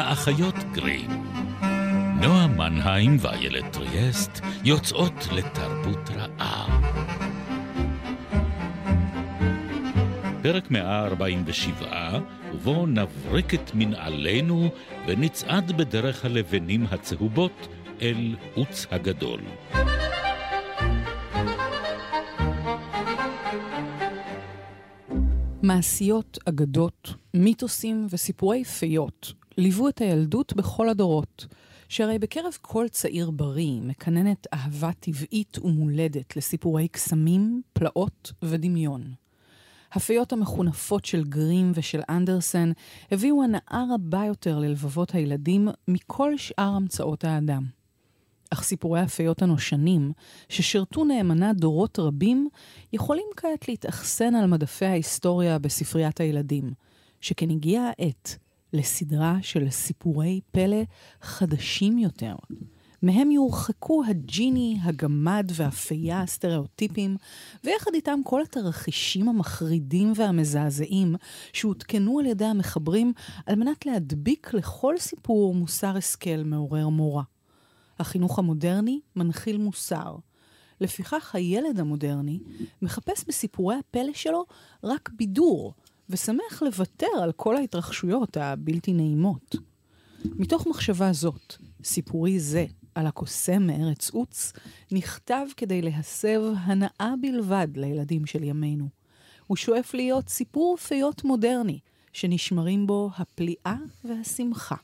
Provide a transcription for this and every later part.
האחיות גרים. נועה מנהיים ואיילת טריאסט יוצאות לתרבות רעה. פרק 147, ובו נבריק את מנעלינו ונצעד בדרך הלבנים הצהובות אל עוץ הגדול. מעשיות, אגדות, מיתוסים וסיפורי פיות ליוו את הילדות בכל הדורות, שהרי בקרב כל צעיר בריא מקננת אהבה טבעית ומולדת לסיפורי קסמים, פלאות ודמיון. הפיות המחונפות של גרים ושל אנדרסן הביאו הנאה רבה יותר ללבבות הילדים מכל שאר המצאות האדם. אך סיפורי הפיות הנושנים, ששירתו נאמנה דורות רבים, יכולים כעת להתאכסן על מדפי ההיסטוריה בספריית הילדים, שכן הגיעה העת לסדרה של סיפורי פלא חדשים יותר. מהם יורחקו הג'יני, הגמד והפייה הסטריאוטיפיים, ויחד איתם כל התרחישים המחרידים והמזעזעים שהותקנו על ידי המחברים על מנת להדביק לכל סיפור מוסר השכל מעורר מורא. החינוך המודרני מנחיל מוסר. לפיכך הילד המודרני מחפש בסיפורי הפלא שלו רק בידור, ושמח לוותר על כל ההתרחשויות הבלתי נעימות. מתוך מחשבה זאת, סיפורי זה על הקוסם מארץ עוץ נכתב כדי להסב הנאה בלבד לילדים של ימינו. הוא שואף להיות סיפור פיות מודרני, שנשמרים בו הפליאה והשמחה,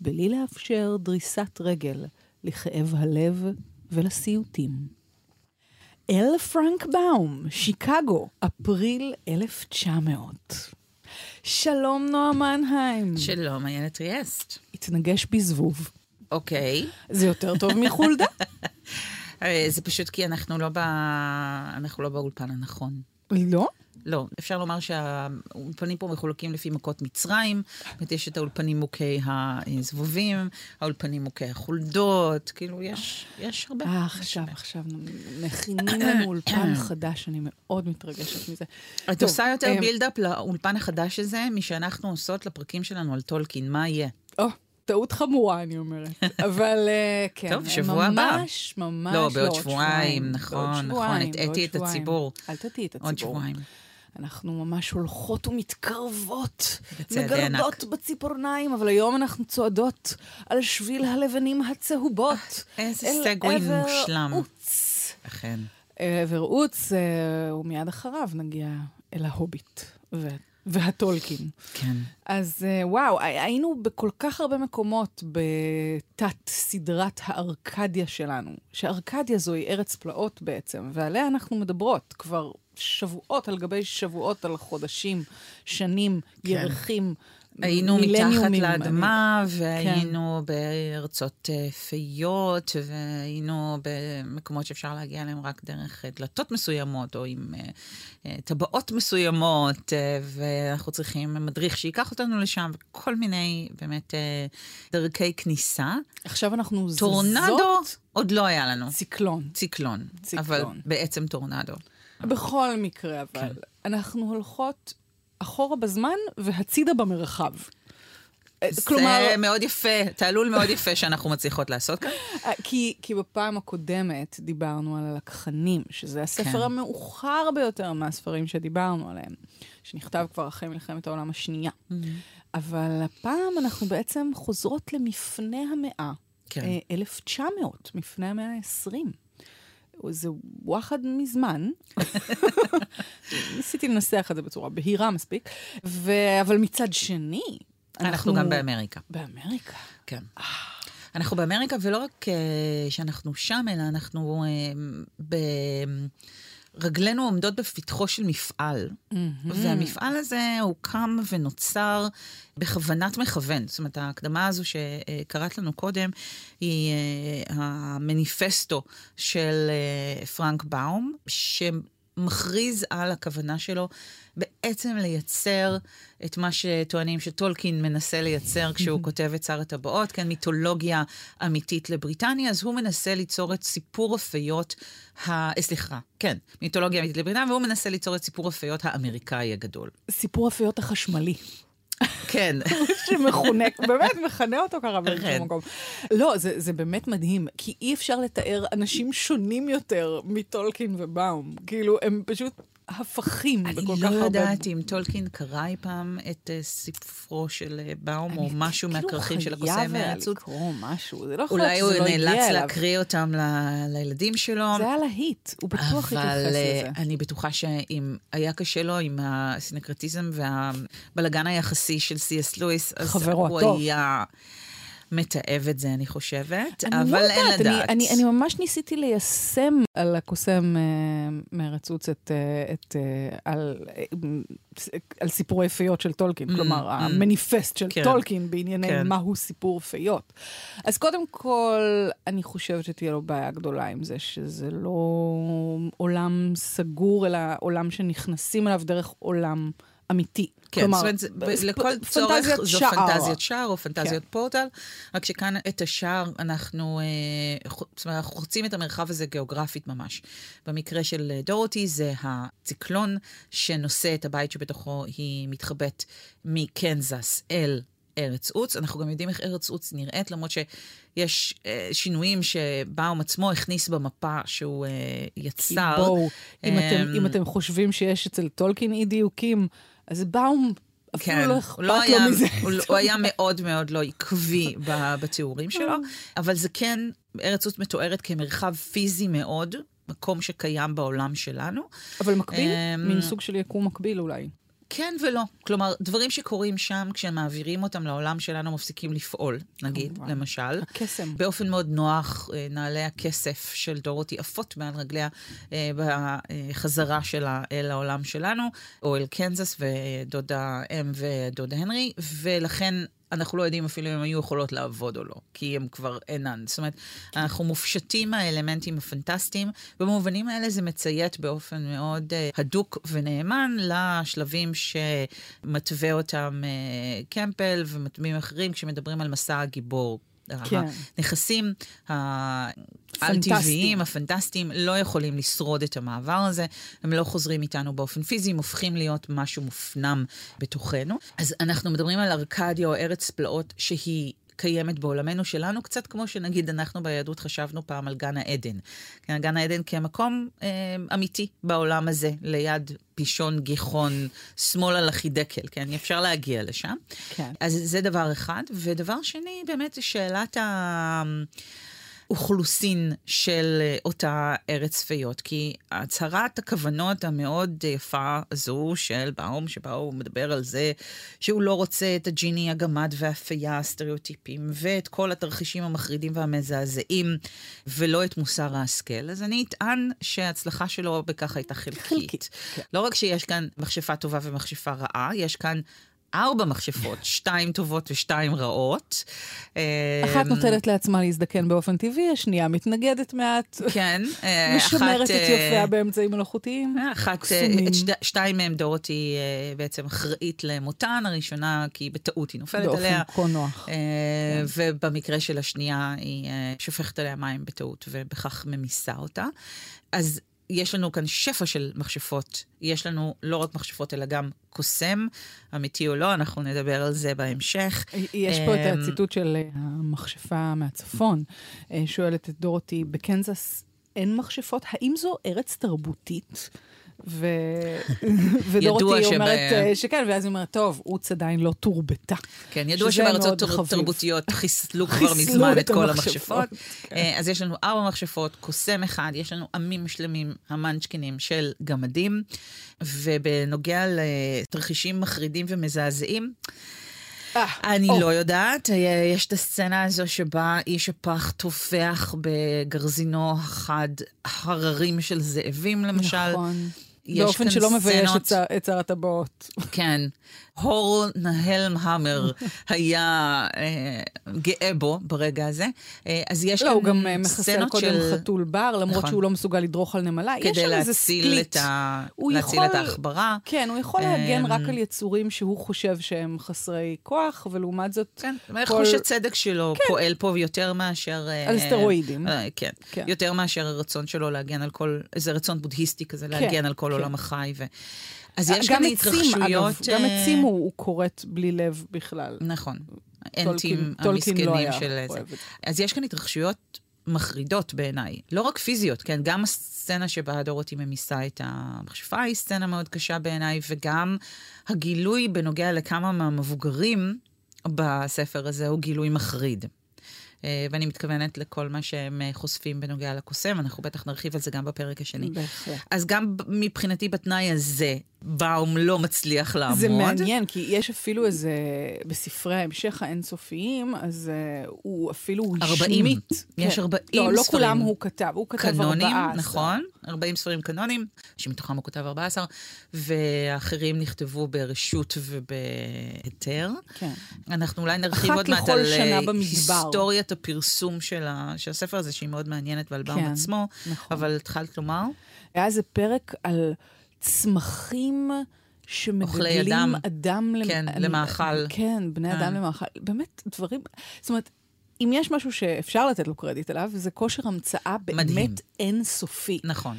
בלי לאפשר דריסת רגל לכאב הלב ולסיוטים. אל פרנק באום, שיקגו, אפריל 1900. שלום, נועה מנהיים. שלום, איילת ריאסט. התנגש בזבוב. אוקיי. זה יותר טוב מחולדה. אה, זה פשוט כי אנחנו לא, ב... אנחנו לא באולפן הנכון. לא? לא, אפשר לומר שהאולפנים פה מחולקים לפי מכות מצרים, זאת אומרת, יש את האולפנים מוכי הזבובים, האולפנים מוכי החולדות, כאילו, יש, יש הרבה. אה, עכשיו, עכשיו, מכינים לנו אולפן חדש, אני מאוד מתרגשת מזה. את עושה יותר בילדאפ לאולפן החדש הזה, משאנחנו עושות לפרקים שלנו על טולקין, מה יהיה? או. טעות חמורה, אני אומרת. אבל כן, טוב, שבוע הבא. ממש, ממש לא, בעוד שבועיים, נכון, נכון, הטעיתי את הציבור. אל תטעי את הציבור. עוד שבועיים. אנחנו ממש הולכות ומתקרבות, מגרדות בציפורניים, אבל היום אנחנו צועדות על שביל הלבנים הצהובות. איזה סגווי מושלם. עוץ. אכן. אל עבר עוץ, ומיד אחריו נגיע אל ההוביט. והטולקין. כן. אז וואו, היינו בכל כך הרבה מקומות בתת סדרת הארקדיה שלנו, שארקדיה זוהי ארץ פלאות בעצם, ועליה אנחנו מדברות כבר שבועות על גבי שבועות, על חודשים, שנים, כן. ירחים. היינו מתחת לאדמה, והיינו כן. בארצות פיות, והיינו במקומות שאפשר להגיע אליהם רק דרך דלתות מסוימות, או עם טבעות מסוימות, ואנחנו צריכים מדריך שייקח אותנו לשם, וכל מיני באמת דרכי כניסה. עכשיו אנחנו זזות. טורנדו עוד לא היה לנו. ציקלון. ציקלון. ציקלון. אבל בעצם טורנדו. בכל מקרה, אבל כן. אנחנו הולכות אחורה בזמן והצידה במרחב. זה כלומר... מאוד יפה, תעלול מאוד יפה שאנחנו מצליחות לעשות כאן. כי, כי בפעם הקודמת דיברנו על הלקחנים, שזה הספר כן. המאוחר ביותר מהספרים שדיברנו עליהם, שנכתב כבר אחרי מלחמת העולם השנייה. Mm-hmm. אבל הפעם אנחנו בעצם חוזרות למפנה המאה, כן. 1900, מפנה המאה ה-20. זה וואחד מזמן. ניסיתי לנסח את זה בצורה בהירה מספיק. ו... אבל מצד שני, אנחנו... אנחנו גם באמריקה. באמריקה? כן. אנחנו באמריקה, ולא רק uh, שאנחנו שם, אלא אנחנו uh, ב... רגלינו עומדות בפתחו של מפעל, mm-hmm. והמפעל הזה הוקם ונוצר בכוונת מכוון. זאת אומרת, ההקדמה הזו שקראת לנו קודם, היא uh, המניפסטו של uh, פרנק באום, שמכריז על הכוונה שלו בעצם לייצר את מה שטוענים שטולקין מנסה לייצר כשהוא כותב את שר הטבעות, כן, מיתולוגיה אמיתית לבריטניה, אז הוא מנסה ליצור את סיפור הפיות, ה... אה, סליחה, כן, מיתולוגיה אמיתית לבריטניה, והוא מנסה ליצור את סיפור הפיות האמריקאי הגדול. סיפור הפיות החשמלי. כן. שמכונה, באמת מכנה אותו ככה. באיזשהו מקום. לא, זה, זה באמת מדהים, כי אי אפשר לתאר אנשים שונים יותר מטולקין ובאום. כאילו, הם פשוט הפכים אני בכל כך לא הרבה... יודעת אם טולקין קרא אי פעם את אה, ספרו של אה, באום, או משהו מהכרכים של הקוסם כאילו חייב מהארצות. לקרוא משהו, זה לא יכול להיות אולי שזה הוא לא הגיע נאלץ אליו. להקריא אותם לילדים שלו. זה היה להיט, הוא בטוח התייחס אבל לזה. אה, אני בטוחה שאם היה קשה לו עם הסינקרטיזם והבלגן היחסי של סי.אס לואיס, אז חברו הוא הטוב. מתעב את זה, אני חושבת. אני אבל לא אין לדעת. אני, אני, אני ממש ניסיתי ליישם על הקוסם אה, מארץ עוץ את, אה, את, אה, על, אה, על סיפורי פיות של טולקין, Mm, כלומר, mm. המניפסט של כן. טולקין בענייני כן. מהו סיפור פיות. אז קודם כל, אני חושבת שתהיה לו בעיה גדולה עם זה, שזה לא עולם סגור, אלא עולם שנכנסים אליו דרך עולם אמיתי. כן, כלומר, זאת אומרת, זה- ב- פ- לכל צורך פנטזיית זו שער. פנטזיית שער או פנטזיית כן. פורטל, רק שכאן את השער אנחנו, אה, זאת אומרת, אנחנו חוצים את המרחב הזה גיאוגרפית ממש. במקרה של אה, דורותי זה הציקלון שנושא את הבית שבתוכו היא מתחבאת מקנזס אל ארץ עוץ. אנחנו גם יודעים איך ארץ עוץ נראית, למרות שיש אה, שינויים שבאום עצמו הכניס במפה שהוא אה, יצר. בואו, אם, אתם, אמ, אם אתם חושבים שיש אצל טולקין אי דיוקים, אז באום אפילו לא אכפת כן, הוא לא לו מזה. הוא, לא- הוא היה מאוד מאוד לא עקבי בתיאורים שלו, אבל זה כן, ארץ עוץ מתוארת כמרחב פיזי מאוד, מקום שקיים בעולם שלנו. אבל מקביל? אמ, מין סוג של יקום מקביל אולי. כן ולא. כלומר, דברים שקורים שם, כשהם מעבירים אותם לעולם שלנו, מפסיקים לפעול, נגיד, כמובן. למשל. הקסם. באופן מאוד נוח, אה, נעלי הכסף של דורותי עפות מעל רגליה אה, בחזרה שלה אל העולם שלנו, או אל קנזס ודודה אם ודודה הנרי, ולכן אנחנו לא יודעים אפילו אם הן היו יכולות לעבוד או לא, כי הן כבר אינן. זאת אומרת, אנחנו מופשטים מהאלמנטים הפנטסטיים, במובנים האלה זה מציית באופן מאוד אה, הדוק ונאמן לשלבים שמתווה אותם אה, קמפל ומטמיעים אחרים כשמדברים על מסע הגיבור. כן. הנכסים העל-טבעיים, הפנטסטיים, לא יכולים לשרוד את המעבר הזה. הם לא חוזרים איתנו באופן פיזי, הם הופכים להיות משהו מופנם בתוכנו. אז אנחנו מדברים על ארקדיה או ארץ פלאות שהיא... קיימת בעולמנו שלנו, קצת כמו שנגיד אנחנו ביהדות חשבנו פעם על גן העדן. כן, גן העדן כמקום אה, אמיתי בעולם הזה, ליד פישון גיחון, שמאלה לחידקל, כן? אפשר להגיע לשם. כן. אז זה דבר אחד. ודבר שני, באמת, שאלת ה... אוכלוסין של אה, אותה ארץ פיות, כי הצהרת הכוונות המאוד יפה הזו של באום, שבה הוא מדבר על זה שהוא לא רוצה את הג'יני, הגמד והפייה, הסטריאוטיפים, ואת כל התרחישים המחרידים והמזעזעים, ולא את מוסר ההשכל, אז אני אטען שההצלחה שלו בכך הייתה חלקית. חלקית, כן. לא רק שיש כאן מכשפה טובה ומכשפה רעה, יש כאן... ארבע מכשפות, שתיים טובות ושתיים רעות. אחת אמ, נוטלת לעצמה להזדקן באופן טבעי, השנייה מתנגדת מעט. כן. אה, משמרת אחת, את אה, יופיה באמצעים מלאכותיים. אחת. את שתי, שתיים מהם דורותי אה, בעצם אחראית למותן, הראשונה כי בטעות היא נופלת באופן עליה. כה נוח. אה, ובמקרה של השנייה היא אה, שופכת עליה מים בטעות ובכך ממיסה אותה. אז יש לנו כאן שפע של מכשפות. יש לנו לא רק מכשפות, אלא גם קוסם, אמיתי או לא, אנחנו נדבר על זה בהמשך. יש פה את אמ, הציטוט של אה, המכשפה מהצפון, אה, שואלת את דורותי, בקנזס אין מכשפות? האם זו ארץ תרבותית? ו... ודורותי שב- אומרת אה, שכן, ואז היא אומרת, טוב, עוץ עדיין לא תורבתה. כן, ידוע שבארצות חביב. תרבותיות חיסלו כבר מזמן את כל המכשפות. כן. אה, אז יש לנו ארבע מכשפות, קוסם אחד, יש לנו עמים שלמים, המנצ'קינים של גמדים, ובנוגע לתרחישים מחרידים ומזעזעים, אני או. לא יודעת, אה, יש את הסצנה הזו שבה איש הפח טובח בגרזינו החד הררים של זאבים, למשל. נכון. באופן שלא מבייש את שר הטבעות. כן. הור נהלם המר היה אה, גאה בו ברגע הזה. אה, אז יש לא, כאן הוא גם אה, מחסל קודם של... חתול בר, למרות נכון. שהוא לא מסוגל לדרוך על נמלה. כדי להציל. את, ה... להציל יכול- את העכברה. כן, הוא יכול להגן אמ, רק על יצורים שהוא חושב שהם חסרי כוח, ולעומת זאת... כן, כל- חוש הצדק שלו פועל פה יותר מאשר... על סטרואידים. כן. כן. יותר מאשר הרצון שלו להגן על כל... איזה רצון בודהיסטי כזה, להגן על כל כן. עולם החי. ו... אז יש גם כאן עצים, התרחשויות... אגב, גם אה, עצים הוא הוא כורת בלי לב בכלל. נכון. אנטים לא המסכנים היה של זה. אז יש כאן התרחשויות מחרידות בעיניי. לא רק פיזיות, כן? גם הסצנה שבה דורותי ממיסה את המכשפה היא סצנה מאוד קשה בעיניי, וגם הגילוי בנוגע לכמה מהמבוגרים בספר הזה הוא גילוי מחריד. אה, ואני מתכוונת לכל מה שהם אה, חושפים בנוגע לקוסם, אנחנו בטח נרחיב על זה גם בפרק השני. בהחלט. אז גם מבחינתי בתנאי הזה, באום לא מצליח לעמוד. זה מעניין, כי יש אפילו איזה, בספרי ההמשך האינסופיים, אז uh, הוא אפילו הוא 40. השמיט. יש כן. 40 לא, לא ספרים. כולם הוא כתב, הוא כתב 14. קנונים, נכון, 40 ספרים קנונים, שמתוכם הוא כותב 14, והאחרים נכתבו ברשות ובהיתר. כן. אנחנו אולי נרחיב עוד מעט על אה. היסטוריית הפרסום של, ה, של הספר הזה, שהיא מאוד מעניינת, ועל באום כן, עצמו, נכון. אבל התחלת לומר? היה איזה פרק על צמחים שמגדלים אדם. אדם למ- כן, על- למאכל. כן, בני כן. אדם למאכל. באמת, דברים... זאת אומרת, אם יש משהו שאפשר לתת לו קרדיט עליו, זה כושר המצאה מדהים. באמת אינסופי. נכון.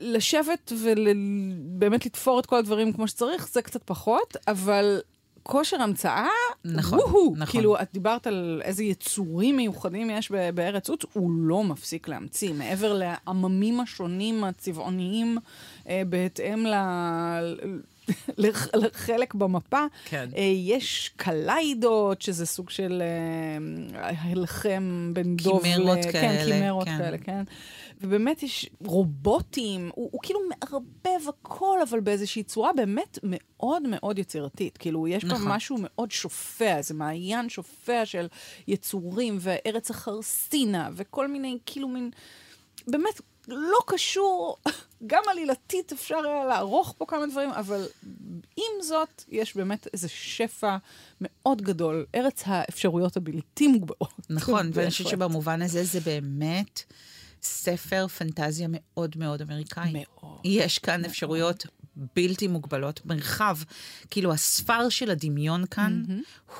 לשבת ובאמת לתפור את כל הדברים כמו שצריך, זה קצת פחות, אבל כושר המצאה, נכון, וואו, נכון. כאילו, את דיברת על איזה יצורים מיוחדים יש בארץ עוץ, הוא לא מפסיק להמציא, מעבר לעממים השונים הצבעוניים, אה, בהתאם ל... לח- לחלק במפה. כן. אה, יש קליידות, שזה סוג של אה, הלחם בין דוב ל... קימרות כן, כאלה, קימרות כן. כאלה, כן. ובאמת יש רובוטים, הוא, הוא כאילו מערבב הכל, אבל באיזושהי צורה באמת מאוד מאוד יצירתית. כאילו, יש נכון. פה משהו מאוד שופע, זה מעיין שופע של יצורים, וארץ החרסינה, וכל מיני, כאילו, מין... באמת, לא קשור, גם עלילתית אפשר היה לערוך פה כמה דברים, אבל עם זאת, יש באמת איזה שפע מאוד גדול, ארץ האפשרויות הבלתי מוגבלות. נכון, ואני חושבת. שבמובן הזה זה באמת ספר פנטזיה מאוד מאוד אמריקאי. מאוד. יש כאן אפשרויות בלתי מוגבלות, מרחב. כאילו, הספר של הדמיון כאן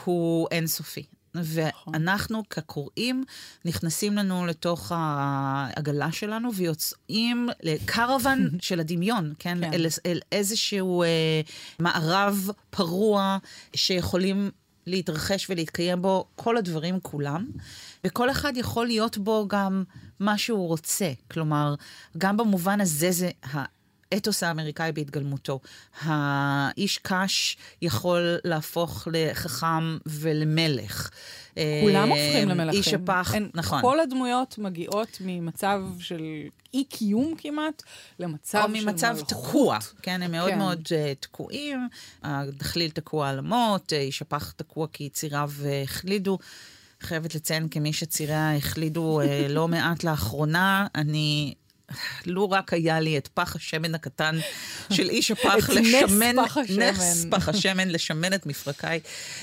הוא אינסופי. ואנחנו כקוראים נכנסים לנו לתוך העגלה שלנו ויוצאים לקרוון של הדמיון, כן? כן. אל, אל איזשהו אה, מערב פרוע שיכולים להתרחש ולהתקיים בו כל הדברים כולם, וכל אחד יכול להיות בו גם מה שהוא רוצה. כלומר, גם במובן הזה זה האתוס האמריקאי בהתגלמותו. האיש קש יכול להפוך לחכם ולמלך. כולם אה, הופכים למלכים. איש הפח, אין- נכון. כל הדמויות מגיעות ממצב של אי-קיום כמעט, למצב או של ממצב מלכות. תקוע, כן, הם מאוד כן. מאוד uh, תקועים. הדחליל תקוע על המוט, uh, איש הפח תקוע כי ציריו uh, החלידו. חייבת לציין כמי שציריה החלידו לא מעט לאחרונה, אני... לו רק היה לי את פח השמן הקטן של איש הפח לשמן. נס פח השמן לשמן את מפרקיי,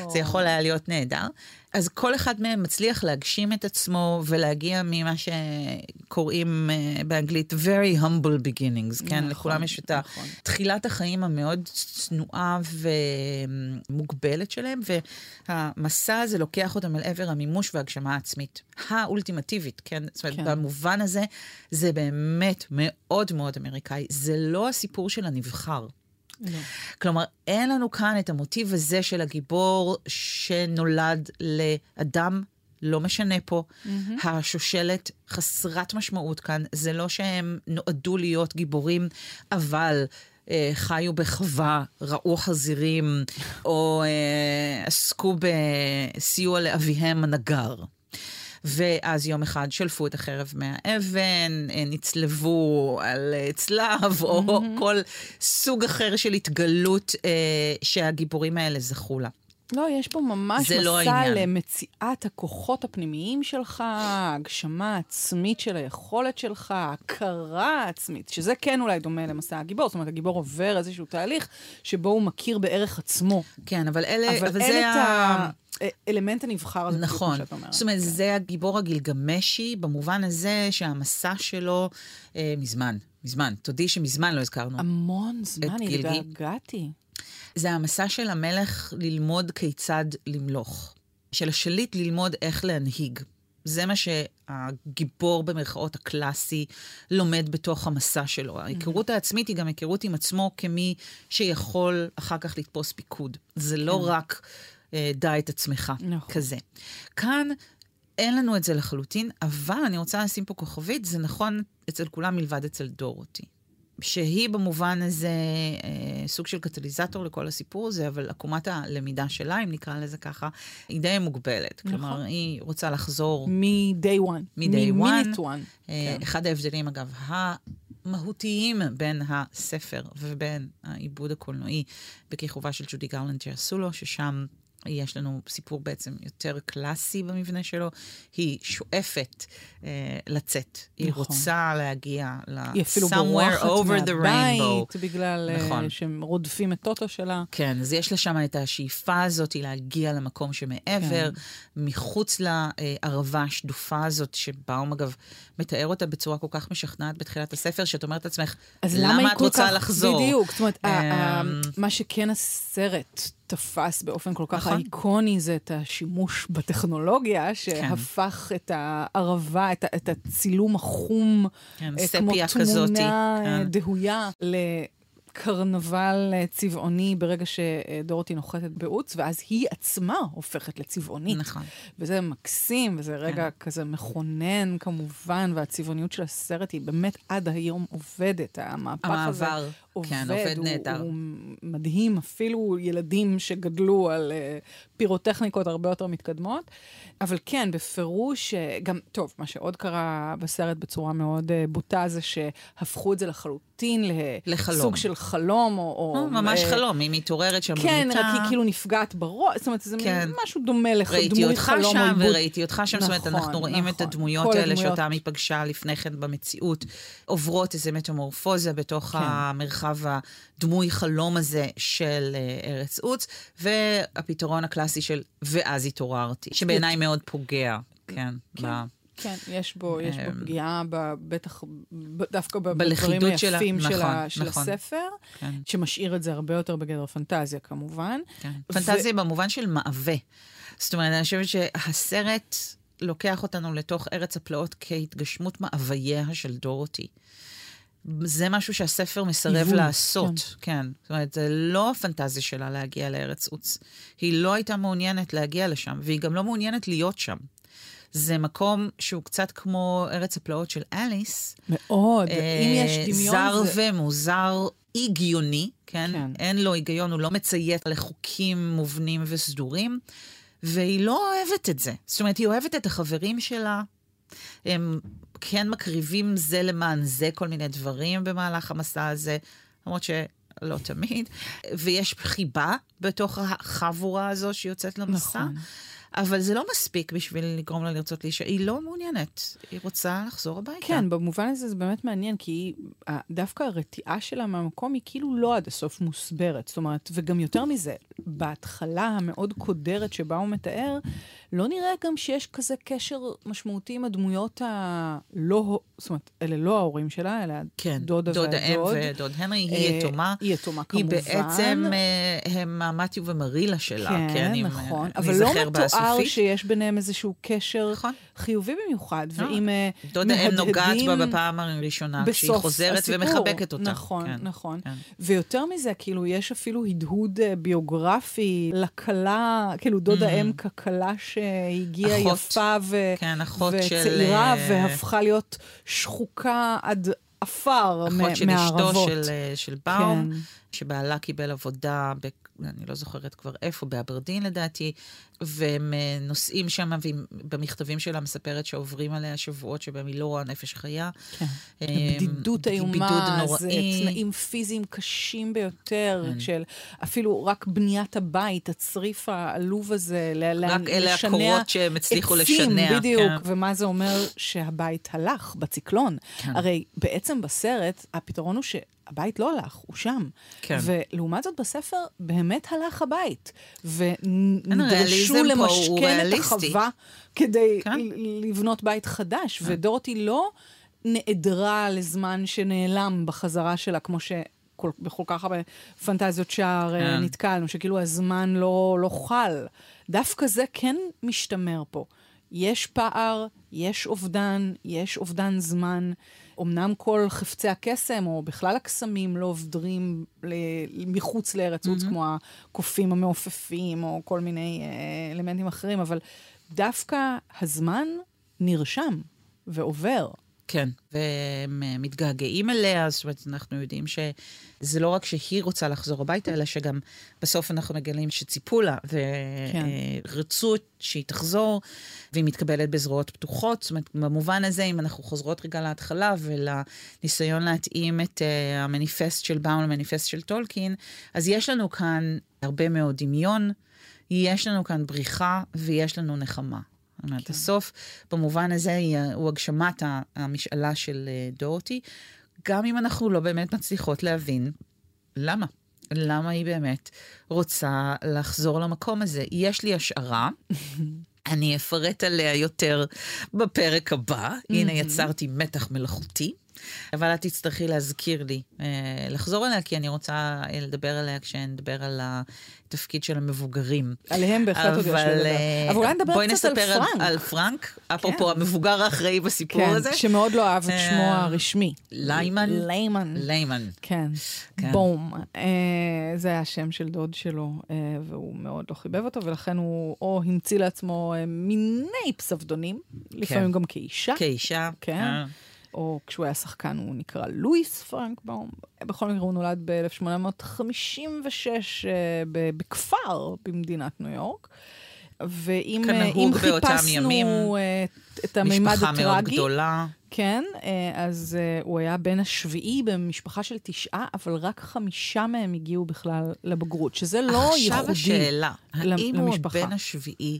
זה יכול היה להיות נהדר. אז כל אחד מהם מצליח להגשים את עצמו ולהגיע ממה שקוראים uh, באנגלית very humble beginnings, כן? נכון, לכולם יש את נכון. תחילת החיים המאוד צנועה ומוגבלת שלהם, והמסע הזה לוקח אותם אל עבר המימוש והגשמה העצמית. האולטימטיבית, כן? זאת אומרת, כן. במובן הזה, זה באמת מאוד מאוד אמריקאי. זה לא הסיפור של הנבחר. לא. כלומר, אין לנו כאן את המוטיב הזה של הגיבור שנולד לאדם, לא משנה פה. Mm-hmm. השושלת חסרת משמעות כאן. זה לא שהם נועדו להיות גיבורים, אבל... אה, חיו בחווה, ראו חזירים, או אה, עסקו בסיוע לאביהם הנגר. ואז יום אחד שלפו את החרב מהאבן, אה, נצלבו על אה, צלב, או כל סוג אחר של התגלות אה, שהגיבורים האלה זכו לה. לא, יש פה ממש לא מסע העניין. למציאת הכוחות הפנימיים שלך, הגשמה עצמית של היכולת שלך, הכרה עצמית, שזה כן אולי דומה למסע הגיבור. זאת אומרת, הגיבור עובר איזשהו תהליך שבו הוא מכיר בערך עצמו. כן, אבל אלה... אבל זה אין את ה- האלמנט הנבחר הזה, בדיוק כמו נכון. שאת אומרת. זאת אומרת, זה הגיבור הגילגמשי, במובן הזה שהמסע שלו אה, מזמן, מזמן. תודי שמזמן לא הזכרנו. המון זמן. התגעגעתי. זה המסע של המלך ללמוד כיצד למלוך. של השליט ללמוד איך להנהיג. זה מה שהגיבור במרכאות הקלאסי לומד בתוך המסע שלו. ההיכרות העצמית היא גם היכרות עם עצמו כמי שיכול אחר כך לתפוס פיקוד. זה לא כן. רק אה, דע את עצמך נכון. כזה. כאן אין לנו את זה לחלוטין, אבל אני רוצה לשים פה כוכבית, זה נכון אצל כולם מלבד אצל דורותי. שהיא במובן הזה אה, סוג של קטליזטור לכל הסיפור הזה, אבל עקומת הלמידה שלה, אם נקרא לזה ככה, היא די מוגבלת. נכון. כלומר, היא רוצה לחזור מ-day one. מ-day one. one. אה, כן. אחד ההבדלים, אגב, המהותיים בין הספר ובין העיבוד הקולנועי בכיכובה של ג'ודי גרלנד שעשו לו, ששם יש לנו סיפור בעצם יותר קלאסי במבנה שלו. היא שואפת אה, לצאת. היא נכון. רוצה להגיע ל- היא אפילו somewhere over the rainbow. בגלל אה, נכון. שהם רודפים את טוטו שלה. כן, אז יש לשם את השאיפה הזאת להגיע למקום שמעבר, כן. מחוץ לערבה השדופה הזאת, שבאום אגב מתאר אותה בצורה כל כך משכנעת בתחילת הספר, שאת אומרת לעצמך, למה, למה היא את רוצה כך... לחזור? בדיוק. זאת אומרת, אמ, מה שכן הסרט תפס באופן כל כך נכון. אייקוני זה את השימוש בטכנולוגיה, שהפך את הערבה, את הצילום החום, כן, אה, כמו כזאתי, תמונה אה, כן. דהויה לקרנבל אה, צבעוני ברגע שדורותי נוחתת בעוץ, ואז היא עצמה הופכת לצבעונית. נכון. וזה מקסים, וזה רגע כזה מכונן כמובן, והצבעוניות של הסרט היא באמת עד היום עובדת. המהפך הזה המעבר, עובד, כן, עובד הוא, נהדר. הוא מדהים, אפילו ילדים שגדלו על uh, פירוטכניקות הרבה יותר מתקדמות. אבל כן, בפירוש, אה, גם, טוב, מה שעוד קרה בסרט בצורה מאוד uh, בוטה זה שהפכו את זה לחלוטין. לסוג של חלום, או... או ממש אה, חלום, היא מתעוררת שם כן, במיטה. רק היא כאילו נפגעת בראש, זאת אומרת, זה כן. משהו דומה לך, ראיתי אותך חלום או שם עיבוד. וראיתי אותך שם, זאת אומרת, נכון, אנחנו רואים את נכון. הדמויות כל האלה הדמויות. שאותן היא פגשה לפני כן במציאות, עוברות איזה מטמורפוזה בתוך כן. המרחב הדמוי חלום הזה של אה, ארץ עוץ, והפתרון הקלאסי של ואז התעוררתי, שבעיניי מאוד פוגע, כן, כן. ב- כן, יש בו, יש בו אמ, פגיעה, ב- בטח, ב- דווקא בדברים היפים של, ה- נכון, של נכון. הספר, כן. שמשאיר את זה הרבה יותר בגדר פנטזיה, כמובן. כן. ו- פנטזיה במובן של מעווה. זאת אומרת, אני חושבת שהסרט לוקח אותנו לתוך ארץ הפלאות כהתגשמות מאווייה של דורותי. זה משהו שהספר מסרב היווי, לעשות, כן. כן. זאת אומרת, זה לא הפנטזיה שלה להגיע לארץ עוץ. היא לא הייתה מעוניינת להגיע לשם, והיא גם לא מעוניינת להיות שם. זה מקום שהוא קצת כמו ארץ הפלאות של אליס. מאוד. אם אה, יש דמיון... זר זה... ומוזר, הגיוני, כן? כן. אין לו היגיון, הוא לא מציית לחוקים מובנים וסדורים, והיא לא אוהבת את זה. זאת אומרת, היא אוהבת את החברים שלה, הם כן מקריבים זה למען זה כל מיני דברים במהלך המסע הזה, למרות שלא תמיד, ויש חיבה בתוך החבורה הזו שיוצאת למסע. נכון. אבל זה לא מספיק בשביל לגרום לה לרצות להישאר. היא לא מעוניינת, היא רוצה לחזור הביתה. כן, במובן הזה זה באמת מעניין, כי היא, דווקא הרתיעה שלה מהמקום היא כאילו לא עד הסוף מוסברת. זאת אומרת, וגם יותר מזה, בהתחלה המאוד קודרת שבה הוא מתאר, לא נראה גם שיש כזה קשר משמעותי עם הדמויות הלא... זאת אומרת, אלה לא ההורים שלה, אלא כן, דודה דודה אם והדוד. ודוד הנרי, היא אה, יתומה. היא יתומה היא כמובן. בעצם, אה, הם המתיו ומרילה שלה, כן, כן, אם, נכון, אה, אבל לא מתואר. שיש ביניהם איזשהו קשר נכון. חיובי במיוחד, לא, ואם אה, דודה אם נוגעת בה מהדהדים בפעם הראשונה, כשהיא חוזרת הסיפור. ומחבקת אותה. נכון, כן, נכון. כן. ויותר מזה, כאילו, יש אפילו הדהוד אה, ביוגרפי לכלה, כאילו, דודה Mhm. אם ככלה שהגיעה. יפה ו- כן, אחות של... וצעירה, אה, והפכה להיות שחוקה עד עפר מ- אחות של אשתו מהערבות. של, אה, של באום, כן. שבעלה קיבל עבודה, ב, אני לא זוכרת כבר איפה, באברדין לדעתי, והם אה, נוסעים שם, ובמכתבים שלה מספרת שעוברים עליה שבועות שבהם היא לא רואה נפש חיה. כן. אה, בדידות איומה, בידוד זה. תנאים פיזיים קשים ביותר, כן. של אפילו רק בניית הבית, הצריף העלוב הזה, ל- רק אלה הקורות שהם הצליחו עצים, לשנע. בדיוק, כן. ומה זה אומר שהבית הלך בציקלון. כן. הרי בעצם בסרט, הפתרון הוא שהבית לא הלך, הוא שם. כן. ולעומת זאת בספר, באמת הלך הבית. ונדרשו הוא למשכן את. החווה כדי כן. לבנות בית חדש. ודורותי לא נעדרה לזמן שנעלם בחזרה שלה, כמו ש... כל, בכל כך הרבה פנטזיות שער אה, כן. נתקלנו, שכאילו הזמן לא, לא חל. דווקא זה כן משתמר פה. יש פער, יש אובדן, יש אובדן זמן. אמנם כל חפצי הקסם, או בכלל הקסמים, לא עובדרים ל- מחוץ לארץ עוץ, mm-hmm. כמו הקופים המעופפים, או כל מיני אה, אלמנטים אחרים, אבל דווקא הזמן נרשם ועובר. כן, והם אה, מתגעגעים אליה, זאת אומרת, אנחנו יודעים שזה לא רק שהיא רוצה לחזור הביתה, אלא שגם בסוף אנחנו מגלים שציפו לה, ורצו כן. שהיא תחזור, והיא מתקבלת בזרועות פתוחות. זאת אומרת, במובן הזה, אם אנחנו חוזרות רגע להתחלה ולניסיון להתאים את uh, המניפסט של באום למניפסט של טולקין, אז יש לנו כאן הרבה מאוד דמיון, יש לנו כאן בריחה ויש לנו נחמה. זאת אומרת, כן. הסוף, במובן הזה, הוא הגשמת המשאלה של אה, דורותי, גם אם אנחנו לא באמת מצליחות להבין למה. למה היא באמת רוצה לחזור למקום הזה. יש לי השערה, אני אפרט עליה יותר בפרק הבא. הנה, יצרתי מתח מלאכותי. אבל את תצטרכי להזכיר לי אה, לחזור אליה, כי אני רוצה אה, לדבר עליה כשנדבר על התפקיד של המבוגרים. עליהם בהחלט עוד יש לדבר. אה, אבל אולי נדבר קצת על פרנק. בואי נספר על פרנק, אפרופו כן. המבוגר האחראי בסיפור כן, הזה. שמאוד לא אהב את שמו הרשמי. ליימן? ליימן. ליימן. כן. כן. בום. זה היה השם של דוד שלו, והוא מאוד לא חיבב אותו, ולכן הוא או המציא לעצמו מיני פסבדונים, לפעמים. גם כאישה. כאישה. כן. או כשהוא היה שחקן הוא נקרא לואיס פרנקבאום. בכל מקרה הוא נולד ב-1856 אה, בכפר במדינת ניו יורק. ואם אה, חיפשנו אה, את המימד הטראגי... משפחה מאוד גדולה. כן, אז הוא היה בן השביעי במשפחה של תשעה, אבל רק חמישה מהם הגיעו בכלל לבגרות, שזה לא ייחודי למשפחה. עכשיו השאלה, האם הוא הבן השביעי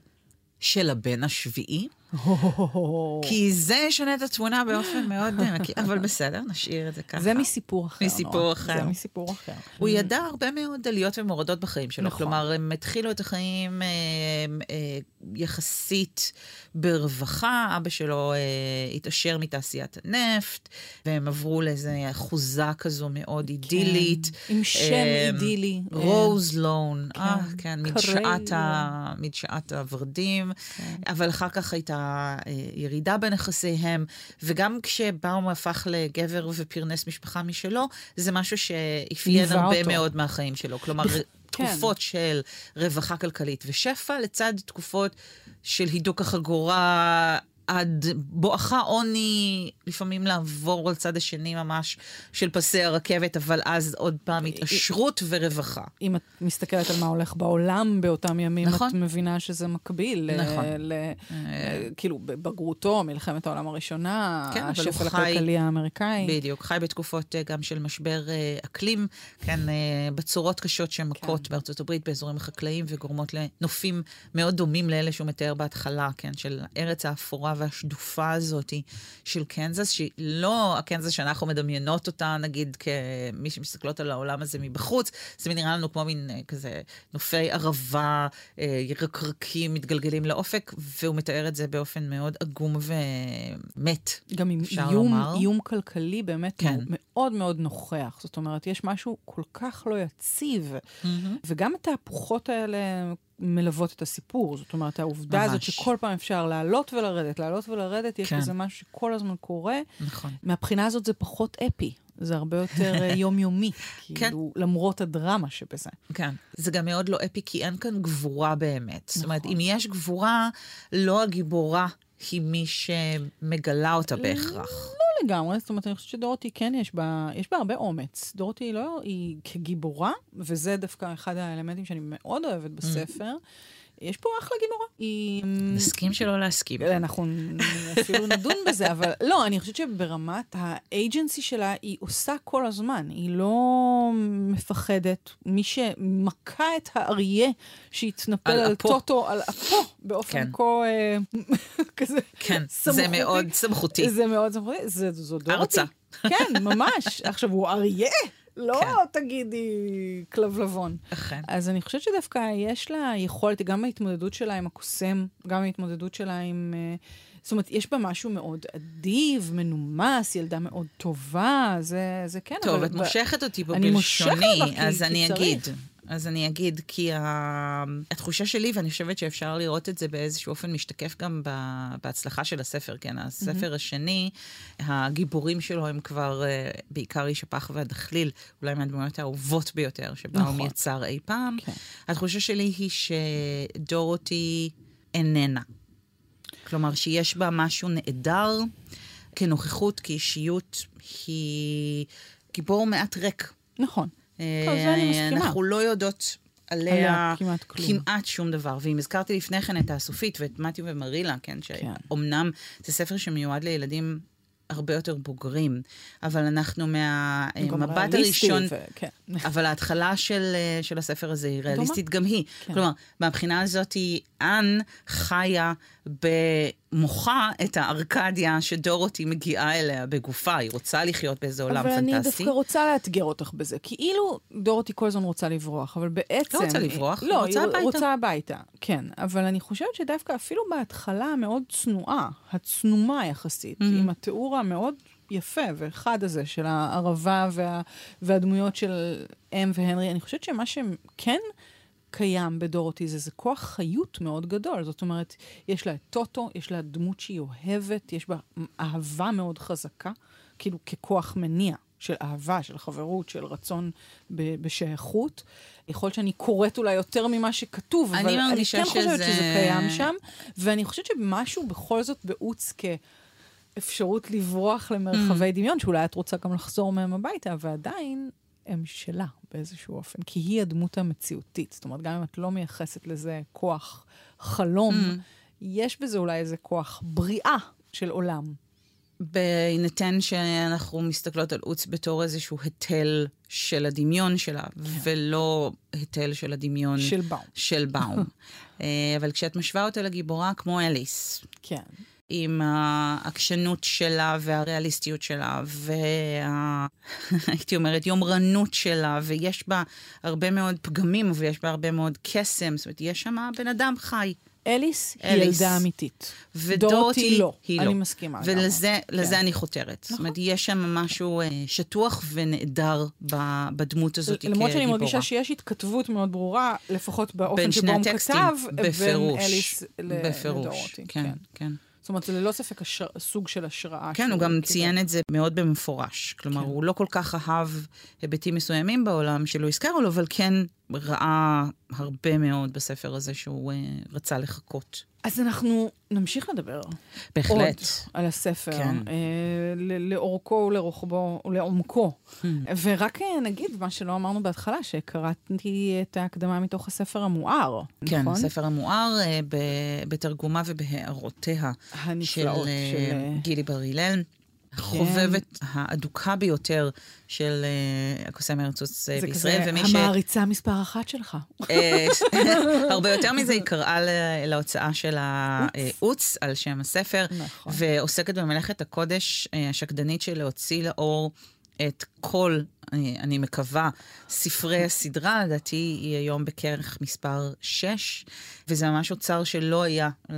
של הבן השביעי? כי זה ישנה את התמונה באופן מאוד נקי, אבל בסדר, נשאיר את זה ככה. זה מסיפור אחר. מסיפור אחר. זה מסיפור אחר. הוא ידע הרבה מאוד עליות ומורדות בחיים שלו. נכון. כלומר, הם התחילו את החיים אה, אה, יחסית ברווחה. אבא שלו אה, התעשר מתעשיית הנפט, והם עברו לאיזו אחוזה כזו מאוד כן. אידילית. כן. עם שם אה, אידילי. רוז לון. כן, אה, כן מדשאת הוורדים. כן. אבל אחר כך הייתה ירידה בין יחסיהם, וגם כשבאום הפך לגבר ופרנס משפחה משלו, זה משהו שאפיין הרבה אותו. מאוד מהחיים שלו. כלומר, כן. תקופות של רווחה כלכלית ושפע, לצד תקופות של הידוק החגורה עד בואכה עוני, לפעמים לעבור על צד השני ממש של פסי הרכבת, אבל אז עוד פעם התעשרות ורווחה. אם את מסתכלת על מה הולך בעולם באותם ימים, נכון. את מבינה שזה מקביל. נכון. ל, אה... כאילו, בבגרותו, מלחמת העולם הראשונה, כן, השפל הכלכלי האמריקאי. בדיוק, חי בתקופות אה, גם של משבר אה, אקלים, כן, אה, בצורות קשות שמכות כן. בארצות הברית, באזורים החקלאיים, וגורמות לנופים מאוד דומים לאלה שהוא מתאר בהתחלה, כן, של ארץ האפורה. והשדופה הזאת של קנזס, שהיא לא הקנזס שאנחנו מדמיינות אותה, נגיד, כמי שמסתכלות על העולם הזה מבחוץ, זה נראה לנו כמו מין אה, כזה נופי ערבה, אה, ירקרקים מתגלגלים לאופק, והוא מתאר את זה באופן מאוד עגום ומת, גם עם איום, איום כלכלי באמת כן. מאוד מאוד נוכח. זאת אומרת, יש משהו כל כך לא יציב, mm-hmm. וגם התהפוכות האלה... מלוות את הסיפור. זאת אומרת, העובדה ממש. הזאת שכל פעם אפשר לעלות ולרדת, לעלות ולרדת, יש כן. בזה משהו שכל הזמן קורה. נכון. מהבחינה הזאת זה פחות אפי. זה הרבה יותר אה, יומיומי, כן. כאילו, כן. למרות הדרמה שבזה. כן, זה גם מאוד לא אפי, כי אין כאן גבורה באמת. נכון. זאת אומרת, נכון. אם יש גבורה, לא הגיבורה היא מי שמגלה אותה בהכרח. לגמרי, זאת אומרת, אני חושבת שדורותי כן יש בה, יש בה הרבה אומץ. דורותי לא, היא כגיבורה, וזה דווקא אחד האלמנטים שאני מאוד אוהבת בספר. Mm. יש פה אחלה גיבורה. היא... נסכים שלא להסכים. אנחנו אפילו נדון בזה, אבל לא, אני חושבת שברמת האג'נסי שלה, היא עושה כל הזמן. היא לא מפחדת. מי שמכה את האריה שהתנפל על, על טוטו, על אפו, באופן כן. כה אה, כזה כן, סמכותי. זה מאוד סמכותי. זה מאוד סמכותי. זה, זו דורתי. הרצה. כן, ממש. עכשיו, הוא אריה. לא כן. תגידי כלבלבון. אכן. אז אני חושבת שדווקא יש לה יכולת, גם ההתמודדות שלה עם הקוסם, גם ההתמודדות שלה עם... אה, זאת אומרת, יש בה משהו מאוד אדיב, מנומס, ילדה מאוד טובה, זה, זה כן, טוב, אבל... טוב, את מושכת אותי פה בלשוני, אז אני אגיד. אז אני אגיד, כי ה... התחושה שלי, ואני חושבת שאפשר לראות את זה באיזשהו אופן משתקף גם ב... בהצלחה של הספר, כן? הספר mm-hmm. השני, הגיבורים שלו הם כבר uh, בעיקר איש הפח והדחליל, אולי מהדמויות האהובות ביותר שבאו נכון. מיצר אי פעם. כן. התחושה שלי היא שדורותי איננה. כלומר, שיש בה משהו נהדר כנוכחות, כאישיות, היא גיבור מעט ריק. נכון. אה, אנחנו לא יודעות עליה כמעט, כמעט שום דבר. ואם הזכרתי לפני כן את הסופית ואת מתיו ומרילה, כן, כן. שאומנם זה ספר שמיועד לילדים הרבה יותר בוגרים, אבל אנחנו מהמבט הראשון, ו... כן. אבל ההתחלה של, של הספר הזה היא ריאליסטית גם היא. כן. כלומר, מהבחינה הזאת, אן חיה במוחה את הארקדיה שדורותי מגיעה אליה בגופה, היא רוצה לחיות באיזה עולם פנטסטי. אבל אני דווקא רוצה לאתגר אותך בזה, כאילו דורותי כל הזמן רוצה לברוח, אבל בעצם... לא רוצה לברוח, לא, היא רוצה הביתה. רוצה הביתה, כן. אבל אני חושבת שדווקא אפילו בהתחלה המאוד צנועה, הצנומה יחסית, mm-hmm. עם התיאור המאוד יפה וחד הזה של הערבה וה, והדמויות של אם והנרי, אני חושבת שמה שהם כן... קיים בדורותי זה, זה כוח חיות מאוד גדול. זאת אומרת, יש לה את טוטו, יש לה דמות שהיא אוהבת, יש בה אהבה מאוד חזקה, כאילו ככוח מניע של אהבה, של חברות, של רצון בשייכות. יכול להיות שאני קוראת אולי יותר ממה שכתוב, אבל אני כן שזה... חושבת שזה קיים שם, ואני חושבת שמשהו בכל זאת בעוץ כאפשרות לברוח למרחבי mm. דמיון, שאולי את רוצה גם לחזור מהם הביתה, ועדיין הם שלה באיזשהו אופן, כי היא הדמות המציאותית. זאת אומרת, גם אם את לא מייחסת לזה כוח חלום, mm. יש בזה אולי איזה כוח בריאה של עולם. בהינתן שאנחנו מסתכלות על עוץ בתור איזשהו היטל של הדמיון שלה, כן. ולא היטל של הדמיון של באום. של באום. אה, אבל כשאת משווה אותה לגיבורה כמו אליס, כן. עם העקשנות שלה והריאליסטיות שלה, והייתי אומרת, יומרנות שלה, ויש בה הרבה מאוד פגמים, ויש בה הרבה מאוד קסם, זאת אומרת, יש שם בן אדם חי. אליס היא ילדה אמיתית. ודורותי לא. היא לא. אני מסכימה. ולזה כן. אני חותרת. נכון. זאת אומרת, יש שם משהו אה, שטוח ונהדר בדמות הזאת כגיבורה. למרות שאני מרגישה שיש התכתבות מאוד ברורה, לפחות באופן שבו הוא כתב, בין אליס לדורותי. בפירוש, כן, כן. כן. זאת אומרת, זה ללא ספק השר... סוג של השראה. כן, הוא גם כאילו... ציין את זה מאוד במפורש. כלומר, כן. הוא לא כל כך אהב היבטים מסוימים בעולם שלא הזכרנו לו, אבל כן ראה הרבה מאוד בספר הזה שהוא uh, רצה לחכות. אז אנחנו נמשיך לדבר. בהחלט. עוד על הספר. כן. אה, לאורכו ולרוחבו ולעומקו. Hmm. ורק אה, נגיד, מה שלא אמרנו בהתחלה, שקראתי את ההקדמה מתוך הספר המואר, כן, נכון? כן, הספר המואר, אה, בתרגומה ובהערותיה. הנפלאות של, של... גילי בר הלל. החובבת כן. האדוקה ביותר של uh, הקוסם ארצוץ uh, בישראל. זה כזה המעריצה מספר אחת שלך. אה, הרבה יותר מזה, היא קראה להוצאה של האוץ על שם הספר, נכון. ועוסקת במלאכת הקודש השקדנית של להוציא לאור את כל, אני, אני מקווה, ספרי הסדרה, לדעתי היא היום בכרך מספר 6, וזה ממש אוצר שלא היה mm-hmm.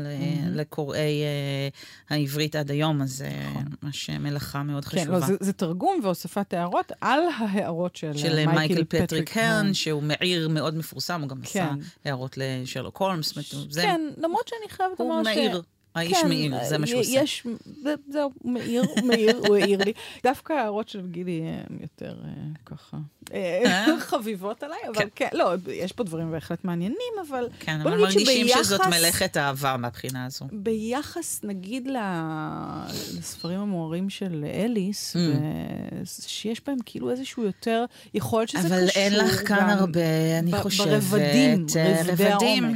לקוראי uh, העברית עד היום, אז זה נכון. ממש מלאכה מאוד חשובה. כן, לא, זה, זה תרגום והוספת הערות על ההערות של, של מייקל, מייקל פטריק, הרן, שהוא מעיר מאוד מפורסם, הוא גם כן. עשה הערות לשרלוק הולמס. כן, למרות שאני חייבת לומר ש... הוא מעיר. האיש כן, מאיר, זה מה שהוא עושה. יש, זהו, הוא מאיר, הוא מאיר, הוא העיר לי. דווקא ההערות של גילי הן יותר אה, ככה אה? חביבות עליי, אבל כן. כן, לא, יש פה דברים בהחלט מעניינים, אבל כן, אבל מרגישים שזאת מלאכת אהבה מהבחינה הזו. ביחס, נגיד, לספרים המוארים של אליס, mm. שיש בהם כאילו איזשהו יותר, יכול להיות שזה קשור אבל אין לך כאן הרבה, אני חושבת, ברבדים, רבדי העומק.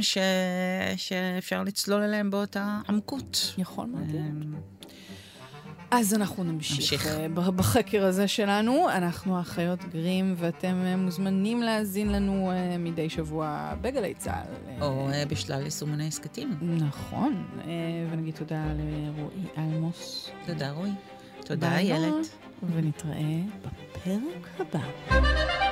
שאפשר לצלול אליהם באותה עמקות. יכול מאוד להיות. אז אנחנו נמשיך, נמשיך. אה, בחקר הזה שלנו. אנחנו האחיות גרים, ואתם אה, מוזמנים להאזין לנו uh, מדי שבוע בגלי צה"ל. או בשלל יישומוני הסכתים. נכון, ונגיד תודה לרועי אלמוס. תודה רועי. תודה איילת. ונתראה בפרק הבא.